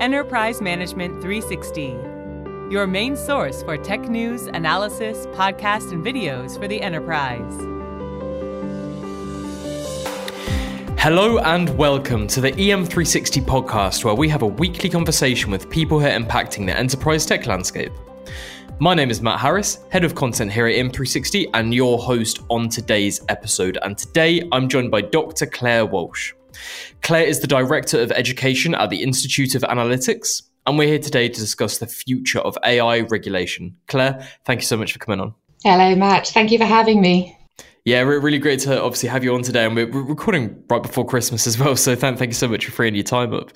Enterprise Management 360, your main source for tech news, analysis, podcasts, and videos for the enterprise. Hello and welcome to the EM360 podcast, where we have a weekly conversation with people who are impacting the enterprise tech landscape. My name is Matt Harris, head of content here at EM360, and your host on today's episode. And today I'm joined by Dr. Clare Walsh. Clare is the Director of Education at the Institute of Analytics, and we're here today to discuss the future of AI regulation. Clare, thank you so much for coming on. Hello, Matt. Thank you for having me. Yeah, really great to obviously have you on today, and we're, recording right before Christmas as well. So thank, thank you so much for freeing your time up.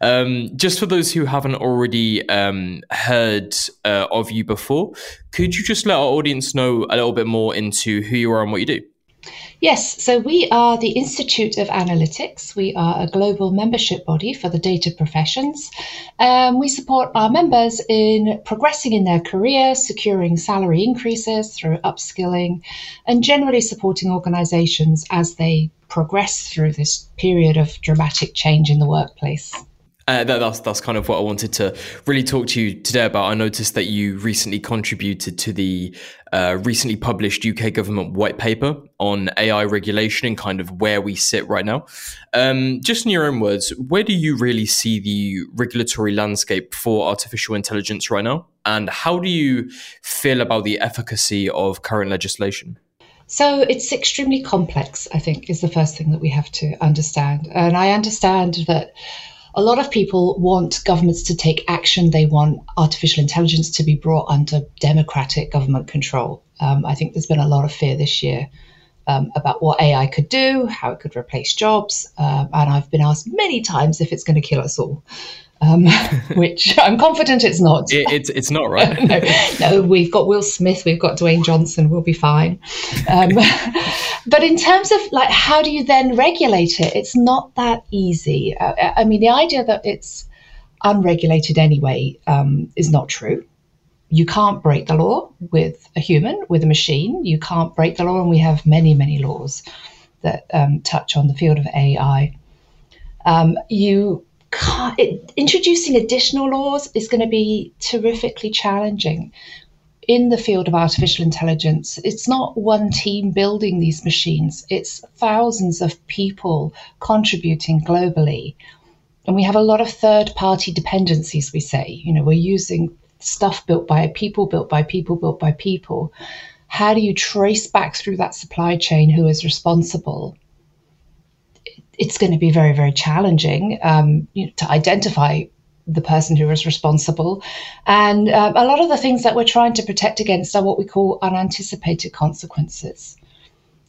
Um, just for those who haven't already um, heard uh, of you before, could you just let our audience know a little bit more into who you are and what you do? Yes, so we are the Institute of Analytics. We are a global membership body for the data professions. Um, we support our members in progressing in their career, securing salary increases through upskilling, and generally supporting organizations as they progress through this period of dramatic change in the workplace. Uh, that, that's that's kind of what I wanted to really talk to you today about. I noticed that you recently contributed to the uh, recently published UK government white paper on AI regulation and kind of where we sit right now. Um, just in your own words, where do you really see the regulatory landscape for artificial intelligence right now, and how do you feel about the efficacy of current legislation? So it's extremely complex. I think is the first thing that we have to understand, and I understand that a lot of people want governments to take action. They want artificial intelligence to be brought under democratic government control. Um, I think there's been a lot of fear this year um, about what AI could do, how it could replace jobs. Um, and I've been asked many times if it's going to kill us all um, which I'm confident it's not. It, it's it's not right. no, no, we've got Will Smith, we've got Dwayne Johnson, we'll be fine. Um, but in terms of like, how do you then regulate it? It's not that easy. Uh, I mean, the idea that it's unregulated anyway um, is not true. You can't break the law with a human, with a machine. You can't break the law, and we have many, many laws that um, touch on the field of AI. Um, you it, introducing additional laws is going to be terrifically challenging in the field of artificial intelligence. It's not one team building these machines, it's thousands of people contributing globally. And we have a lot of third party dependencies, we say. You know, we're using stuff built by people, built by people, built by people. How do you trace back through that supply chain who is responsible? It's going to be very, very challenging um, you know, to identify the person who is responsible. And um, a lot of the things that we're trying to protect against are what we call unanticipated consequences.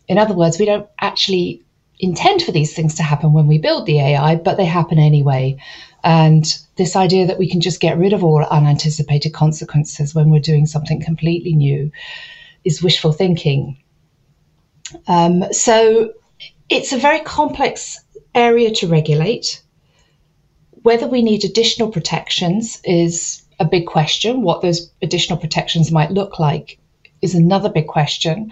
In other words, we don't actually intend for these things to happen when we build the AI, but they happen anyway. And this idea that we can just get rid of all unanticipated consequences when we're doing something completely new is wishful thinking. Um, so it's a very complex area to regulate. Whether we need additional protections is a big question. What those additional protections might look like is another big question.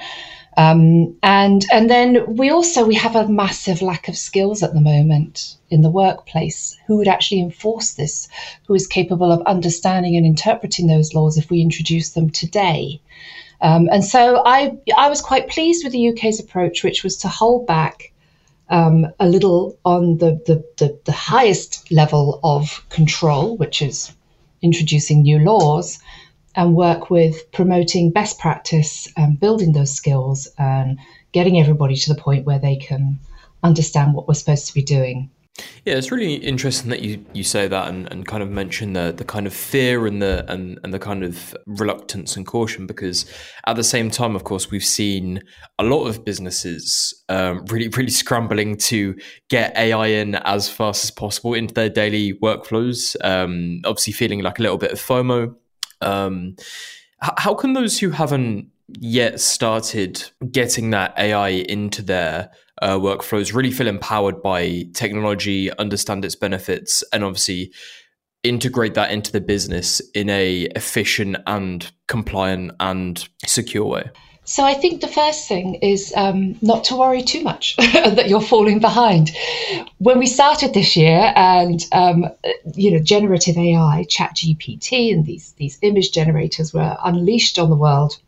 Um, and and then we also we have a massive lack of skills at the moment in the workplace. Who would actually enforce this? Who is capable of understanding and interpreting those laws if we introduce them today? Um, and so I, I was quite pleased with the UK's approach, which was to hold back um, a little on the, the, the, the, highest level of control, which is introducing new laws, and work with promoting best practice and building those skills and getting everybody to the point where they can understand what we're supposed to be doing. Yeah, it's really interesting that you, you say that and, and kind of mention the the kind of fear and the and, and the kind of reluctance and caution because at the same time, of course, we've seen a lot of businesses um, really really scrambling to get AI in as fast as possible into their daily workflows. Um, obviously, feeling like a little bit of FOMO. Um, how can those who haven't yet started getting that AI into their uh, workflows really feel empowered by technology, understand its benefits, and obviously integrate that into the business in a efficient and compliant and secure way. So I think the first thing is um, not to worry too much that you're falling behind. When we started this year, and um, you know, generative AI, ChatGPT, and these these image generators were unleashed on the world,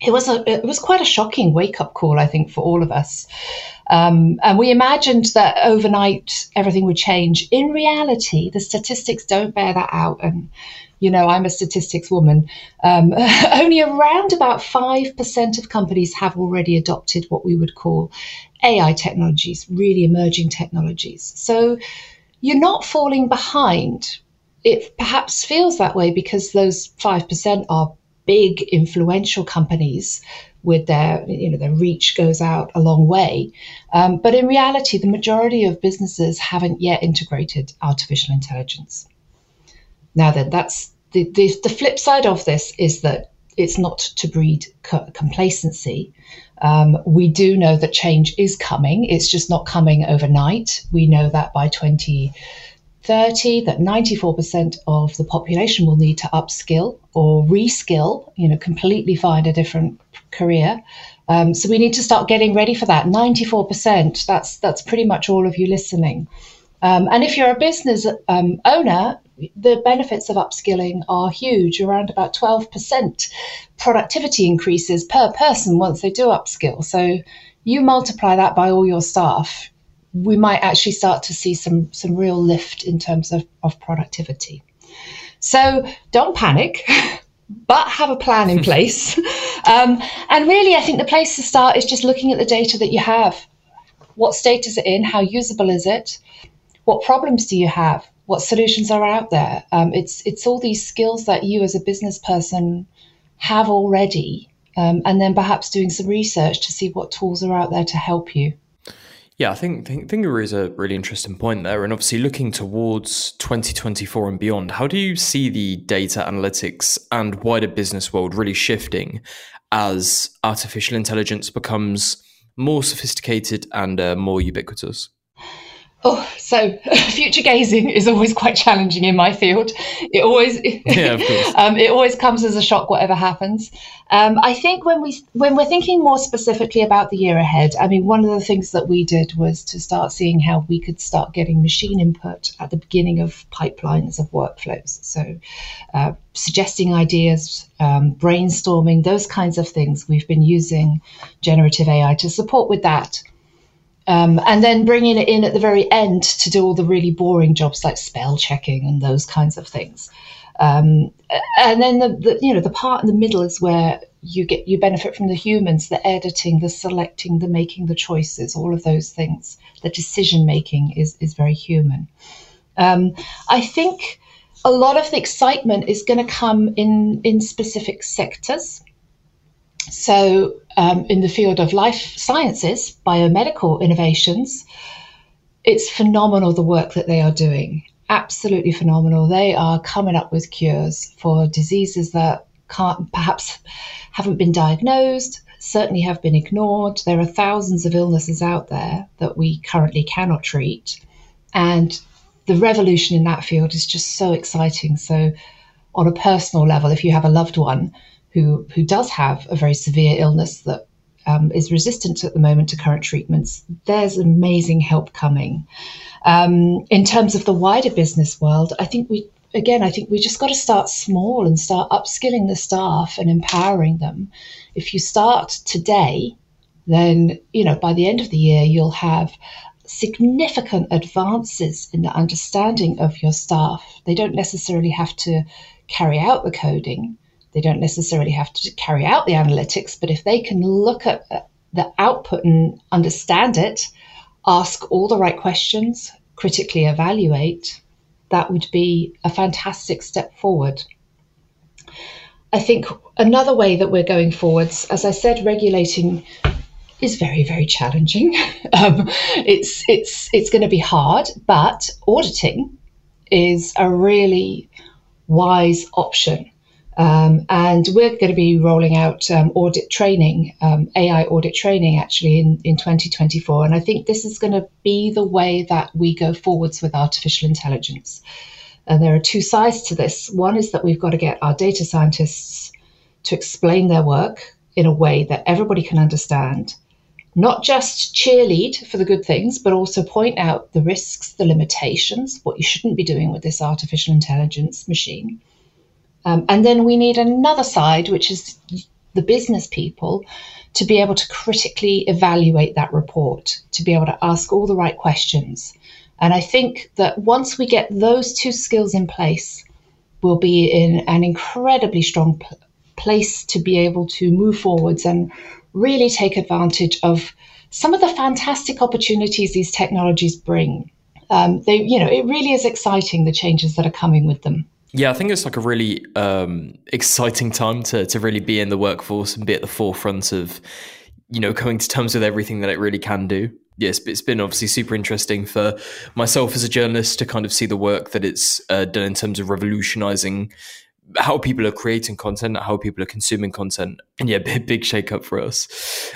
it was a it was quite a shocking wake up call, I think, for all of us. Um, and we imagined that overnight everything would change. In reality, the statistics don't bear that out, and you know, I'm a statistics woman. Um, only around about 5% of companies have already adopted what we would call AI technologies, really emerging technologies. So you're not falling behind. It perhaps feels that way because those 5% are big, influential companies with their, you know, their reach goes out a long way. Um, but in reality, the majority of businesses haven't yet integrated artificial intelligence. Now then, that's the, the, the flip side of this is that it's not to breed co- complacency. Um, we do know that change is coming. It's just not coming overnight. We know that by 2030, that 94% of the population will need to upskill or reskill, you know, completely find a different career. Um, so we need to start getting ready for that. 94%, that's, that's pretty much all of you listening. Um, and if you're a business um, owner, the benefits of upskilling are huge, around about 12% productivity increases per person once they do upskill. So you multiply that by all your staff, we might actually start to see some, some real lift in terms of, of productivity. So don't panic. but have a plan in place. um, and really, I think the place to start is just looking at the data that you have. What state is it in? How usable is it? What problems do you have? what solutions are out there. Um, it's it's all these skills that you as a business person have already, um, and then perhaps doing some research to see what tools are out there to help you. Yeah, I think think, think a really interesting point there, and obviously looking towards 2024 and beyond. How do you see the data analytics and wider business world really shifting as artificial intelligence becomes more sophisticated and uh, more ubiquitous? Oh, so future gazing is always quite challenging in my field. It always, yeah, of course. um, it always comes as a shock, whatever happens. Um, I think when we when we're thinking more specifically about the year ahead, I mean, one of the things that we did was to start seeing how we could start getting machine input at the beginning of pipelines of workflows. So, uh, suggesting ideas, um, brainstorming, those kinds of things. We've been using generative AI to support with that. Um, and then bringing it in at the very end to do all the really boring jobs like spell checking and those kinds of things. Um, and then the, the, you know the part in the middle is where you get you benefit from the humans, the editing, the selecting, the making the choices, all of those things. The decision making is is very human. Um, I think a lot of the excitement is going to come in in specific sectors. So, um, in the field of life sciences, biomedical innovations, it's phenomenal the work that they are doing. Absolutely phenomenal. They are coming up with cures for diseases that can't, perhaps haven't been diagnosed, certainly have been ignored. There are thousands of illnesses out there that we currently cannot treat. And the revolution in that field is just so exciting. So, on a personal level, if you have a loved one who who does have a very severe illness that um, is resistant at the moment to current treatments, there's amazing help coming. Um, in terms of the wider business world, I think we again, I think we just got to start small and start upskilling the staff and empowering them. If you start today, then you know by the end of the year you'll have significant advances in the understanding of your staff. They don't necessarily have to carry out the coding, they don't necessarily have to carry out the analytics, but if they can look at the output and understand it, ask all the right questions, critically evaluate, that would be a fantastic step forward. I think another way that we're going forwards, as I said, regulating is very, very challenging. um, it's it's it's going to be hard, but auditing is a really wise option. Um, and we're going to be rolling out um, audit training, um, AI audit training, actually in, in 2024. And I think this is going to be the way that we go forwards with artificial intelligence. And there are two sides to this. One is that we've got to get our data scientists to explain their work in a way that everybody can understand, not just cheerlead for the good things, but also point out the risks, the limitations, what you shouldn't be doing with this artificial intelligence machine. Um, and then we need another side, which is the business people, to be able to critically evaluate that report, to be able to ask all the right questions. And I think that once we get those two skills in place, we'll be in an incredibly strong place to be able to move forwards and really take advantage of some of the fantastic opportunities these technologies bring. Um, they, you know, it really is exciting the changes that are coming with them. Yeah, I think it's like a really um, exciting time to to really be in the workforce and be at the forefront of, you know, coming to terms with everything that it really can do. Yes, it's been obviously super interesting for myself as a journalist to kind of see the work that it's uh, done in terms of revolutionizing how people are creating content, how people are consuming content, and yeah, big, big shake up for us.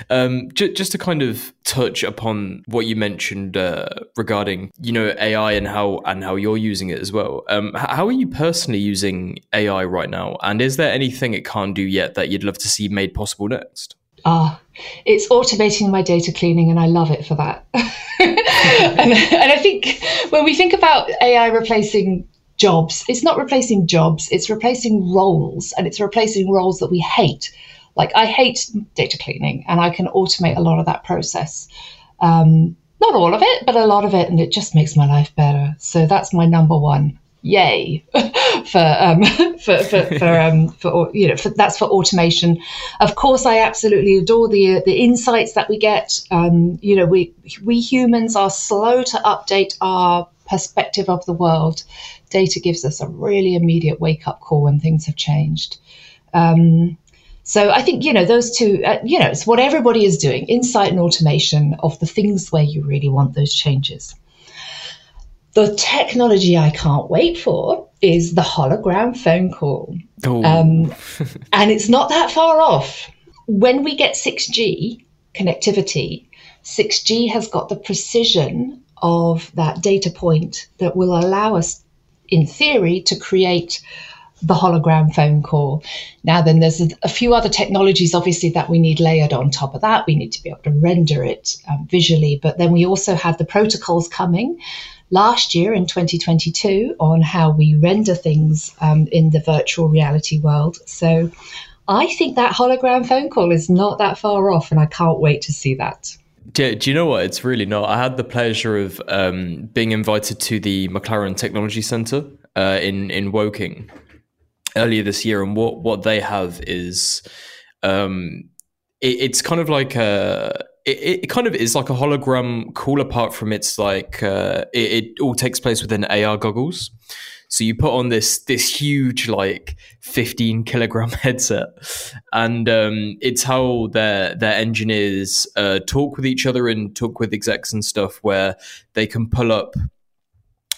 Um, j- just to kind of touch upon what you mentioned uh, regarding you know AI and how and how you're using it as well. Um, how are you personally using AI right now, and is there anything it can't do yet that you'd love to see made possible next? Ah, it's automating my data cleaning, and I love it for that. and, and I think when we think about AI replacing jobs. It's not replacing jobs, it's replacing roles, and it's replacing roles that we hate. Like, I hate data cleaning, and I can automate a lot of that process. Um, not all of it, but a lot of it, and it just makes my life better. So that's my number one. Yay for um, for for, for, um, for you know for, that's for automation. Of course, I absolutely adore the the insights that we get. Um, you know, we we humans are slow to update our perspective of the world data gives us a really immediate wake up call when things have changed. Um, so I think you know those two. Uh, you know, it's what everybody is doing: insight and automation of the things where you really want those changes. The technology I can't wait for is the hologram phone call, um, and it's not that far off. When we get 6G connectivity, 6G has got the precision of that data point that will allow us in theory, to create the hologram phone call. Now, then there's a, few other technologies, obviously, that we need layered on top of that. We need to be able to render it um, visually, but then we also have the protocols coming last year in 2022 on how we render things um, in the virtual reality world. So I think that hologram phone call is not that far off, and I can't wait to see that. Do, do, you know what? It's really not. I had the pleasure of um, being invited to the McLaren Technology Center uh, in in Woking earlier this year, and what what they have is um, it, it's kind of like a. It, it, kind of is like a hologram cool apart from its like uh, it, it all takes place within AR goggles. So you put on this this huge like 15 kilogram headset, and um, it's how their their engineers uh, talk with each other and talk with execs and stuff, where they can pull up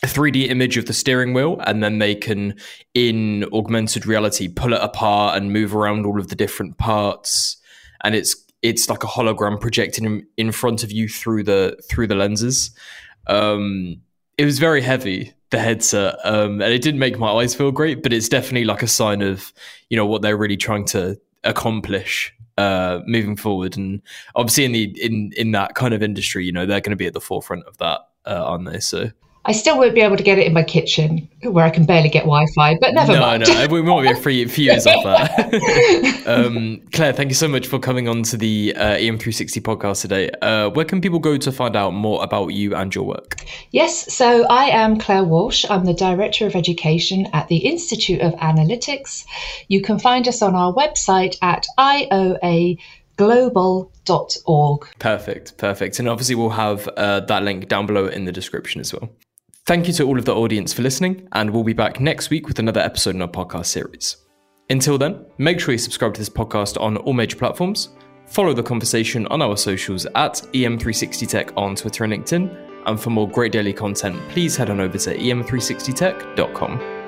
a 3D image of the steering wheel, and then they can, in augmented reality, pull it apart and move around all of the different parts, and it's it's like a hologram projected in, in front of you through the through the lenses. Um, it was very heavy the headset, um, and it didn't make my eyes feel great. But it's definitely like a sign of you know what they're really trying to accomplish uh, moving forward. And obviously, in the in in that kind of industry, you know, they're going to be at the forefront of that, uh, aren't they? So I still won't be able to get it in my kitchen where I can barely get Wi-Fi, but never mind. no, mind. No, we might be a few, few years off that. um, Clare, thank you so much for coming on to the uh, EM360 podcast today. Uh, where can people go to find out more about you and your work? Yes, so I am Clare Walsh. I'm the Director of Education at the Institute of Analytics. You can find us on our website at IOA global.org. Perfect, perfect. And obviously, we'll have uh, that link down below in the description as well. Thank you to all of the audience for listening, and we'll be back next week with another episode in our podcast series. Until then, make sure you subscribe to this podcast on all major platforms, follow the conversation on our socials at EM360Tech on Twitter and LinkedIn, and for more great daily content, please head on over to em360tech.com.